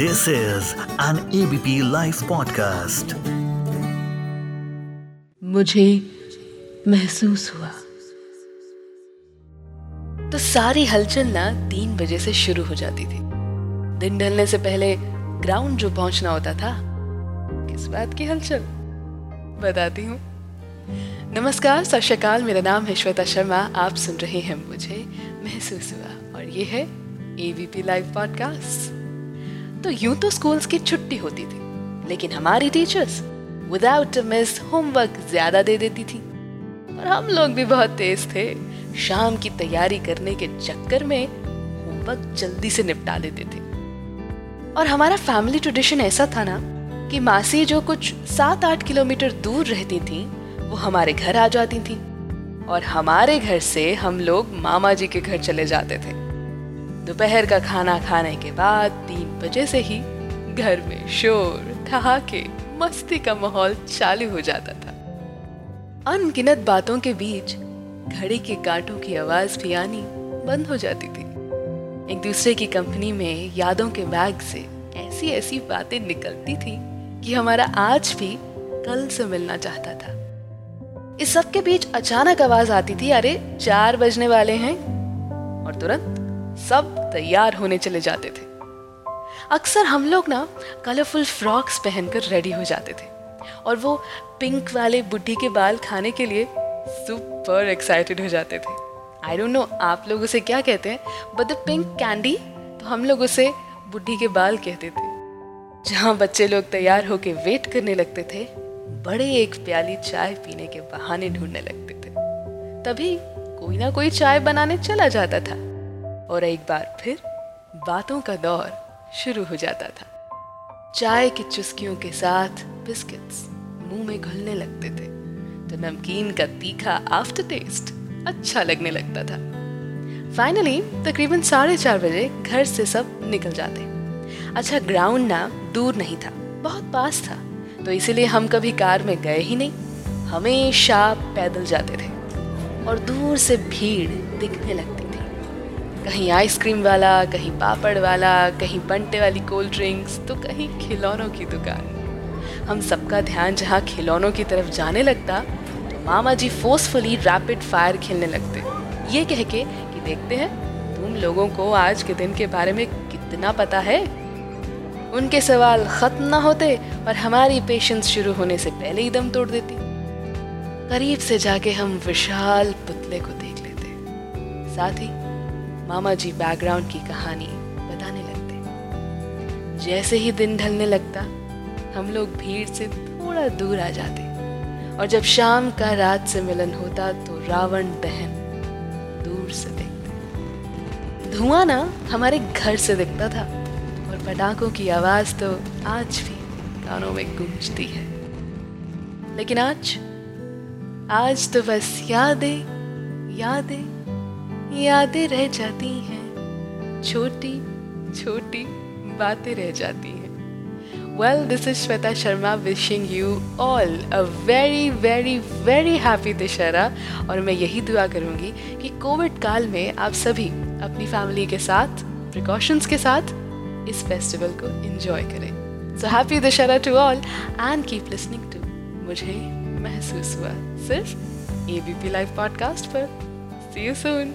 This is an ABP Life podcast. मुझे महसूस हुआ। तो सारी हलचल ना तीन बजे से शुरू हो जाती थी। दिन ढलने से पहले ग्राउंड जो पहुँचना होता था, किस बात की हलचल? बताती हूँ। नमस्कार, सत मेरा नाम है श्वेता शर्मा, आप सुन रहे हैं मुझे महसूस हुआ, और ये है एबीपी लाइव पॉडकास्ट तो यूँ तो स्कूल्स की छुट्टी होती थी। लेकिन हमारी टीचर्स विदाउट मिस होमवर्क ज़्यादा दे देती थी। और हम लोग भी बहुत तेज थे। शाम की तैयारी करने के चक्कर में होमवर्क जल्दी से निपटा देते थे। और हमारा फैमिली ट्रेडिशन ऐसा था ना कि मासी जो कुछ सात आठ किलोमीटर दूर रहती थी, वो हमारे घर आ जाती थी। और हमारे घर से हम लोग मामा जी के घर चले जाते थे। दोपहर का खाना खाने के बाद तीन बजे से ही घर में शोर, ठहाके, मस्ती का माहौल चालू हो जाता था। अनगिनत बातों के बीच घड़ी के कांटों की आवाज़ भी आनी बंद हो जाती थी। एक दूसरे की कंपनी में यादों के बैग से ऐसी ऐसी बातें निकलती थी कि हमारा आज भी कल से मिलना चाहता था। इस सब के बीच अचानक आवाज़ आती थी, अरे, चार बजने वाले हैं। और तुरंत सब तैयार होने चले जाते थे। अक्सर हम लोग ना कलरफुल फ्रॉक्स पहनकर रेडी हो जाते थे और वो पिंक वाले बुढ़ी के बाल खाने के लिए सुपर एक्साइटेड हो जाते थे। आई डोंट नो आप लोग उसे क्या कहते हैं बट द पिंक कैंडी तो हम लोग उसे बुढ़ी के बाल कहते थे। जहाँ बच्चे लोग तैयार होके वेट करने लगते थे, बड़े एक प्याली चाय पीने के बहाने ढूँढने लगते थे। तभी कोई ना कोई चाय बनाने चला जाता था। और एक बार फिर बातों का दौर शुरू हो जाता था। चाय की चुस्कियों के साथ बिस्किट्स मुँह में घुलने लगते थे। तो नमकीन का तीखा आफ्टर टेस्ट अच्छा लगने लगता था। फाइनली तकरीबन साढ़े चार बजे घर से सब निकल जाते। अच्छा ग्राउंड ना दूर नहीं था, बहुत पास था। तो इसीलिए हम कभी कार में गए ही नहीं, हमेशा पैदल जाते थे। और दूर से भीड़ दिखने लगती। कहीं आइसक्रीम वाला, कहीं पापड़ वाला, कहीं बंटे वाली कोल्ड ड्रिंक्स तो कहीं खिलौनों की दुकान। हम सबका ध्यान जहाँ खिलौनों की तरफ़ जाने लगता तो मामा जी फोर्सफुली रैपिड फायर खेलने लगते। ये कह के कि देखते हैं, तुम लोगों को आज के दिन के बारे में कितना पता है? उनके सवाल खत्म ना होते और हमारी पेशेंस शुरू होने से पहले ही दम तोड़ देती। करीब से जाके हम विशाल पुतले को देख लेते। साथ ही मामा जी बैकग्राउंड की कहानी बताने लगते। जैसे ही दिन ढलने लगता, हम लोग भीड़ से थोड़ा दूर आ जाते। और जब शाम का रात से मिलन होता तो रावण दहन दूर से देखते। धुआँ ना हमारे घर से दिखता था, और पटाखों की आवाज़ तो आज भी कानों में गूंजती है। लेकिन आज आज तो बस यादें यादें यादें रह जाती हैं। छोटी छोटी बातें रह जाती हैं। Well this is Shweta Sharma wishing you all a very very very happy Dussehra और मैं यही दुआ करूँगी कि कोविड काल में आप सभी अपनी फैमिली के साथ प्रिकॉशंस के साथ इस फेस्टिवल को एंजॉय करें। So happy Dussehra to all and keep listening to मुझे महसूस हुआ सिर्फ़ एबीपी लाइव पॉडकास्ट पर। See you soon